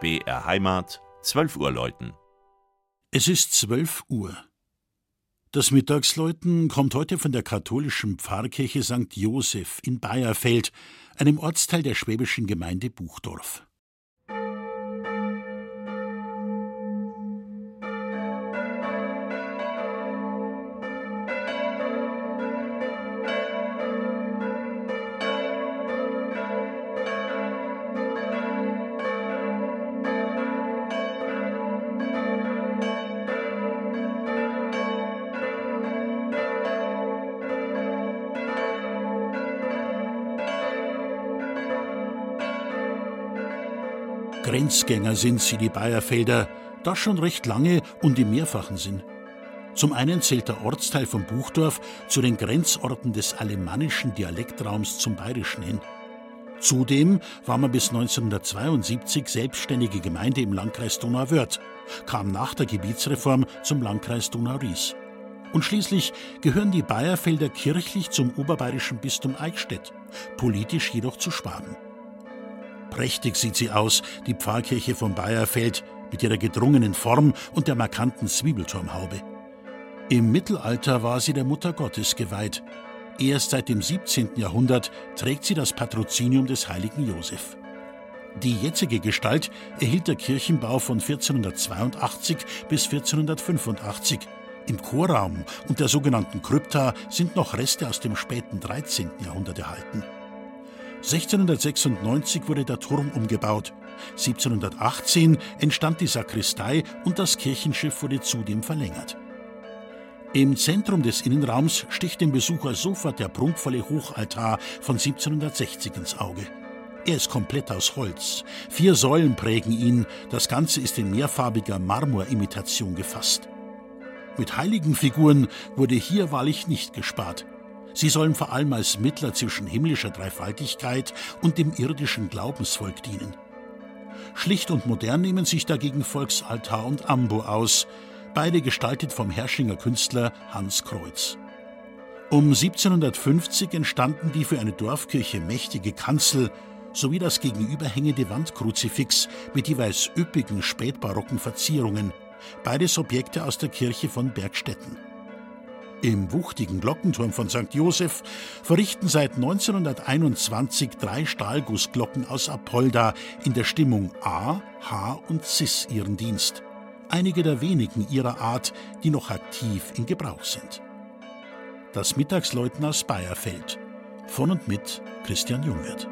BR Heimat, 12 Uhr läuten. Es ist 12 Uhr. Das Mittagsläuten kommt heute von der katholischen Pfarrkirche St. Joseph in Bayerfeld, einem Ortsteil der schwäbischen Gemeinde Buchdorf. Grenzgänger sind sie, die Bayerfelder, das schon recht lange und im mehrfachen Sinn. Zum einen zählt der Ortsteil von Buchdorf zu den Grenzorten des alemannischen Dialektraums zum Bayerischen hin. Zudem war man bis 1972 selbstständige Gemeinde im Landkreis Donauwörth, kam nach der Gebietsreform zum Landkreis Donau-Ries. Und schließlich gehören die Bayerfelder kirchlich zum oberbayerischen Bistum Eichstätt, politisch jedoch zu Schwaben. Prächtig sieht sie aus, die Pfarrkirche von Bayerfeld, mit ihrer gedrungenen Form und der markanten Zwiebelturmhaube. Im Mittelalter war sie der Mutter Gottes geweiht. Erst seit dem 17. Jahrhundert trägt sie das Patrozinium des heiligen Josef. Die jetzige Gestalt erhielt der Kirchenbau von 1482 bis 1485. Im Chorraum und der sogenannten Krypta sind noch Reste aus dem späten 13. Jahrhundert erhalten. 1696 wurde der Turm umgebaut. 1718 entstand die Sakristei und das Kirchenschiff wurde zudem verlängert. Im Zentrum des Innenraums sticht dem Besucher sofort der prunkvolle Hochaltar von 1760 ins Auge. Er ist komplett aus Holz. Vier Säulen prägen ihn. Das Ganze ist in mehrfarbiger Marmorimitation gefasst. Mit heiligen Figuren wurde hier wahrlich nicht gespart. Sie sollen vor allem als Mittler zwischen himmlischer Dreifaltigkeit und dem irdischen Glaubensvolk dienen. Schlicht und modern nehmen sich dagegen Volksaltar und Ambo aus, beide gestaltet vom Herrschinger Künstler Hans Kreuz. Um 1750 entstanden die für eine Dorfkirche mächtige Kanzel sowie das gegenüberhängende Wandkruzifix mit jeweils üppigen spätbarocken Verzierungen, beides Objekte aus der Kirche von Bergstetten. Im wuchtigen Glockenturm von St. Joseph verrichten seit 1921 drei Stahlgussglocken aus Apolda in der Stimmung A, H und Cis ihren Dienst. Einige der wenigen ihrer Art, die noch aktiv in Gebrauch sind. Das Mittagsläuten aus Bayerfeld. Von und mit Christian Jungwirth.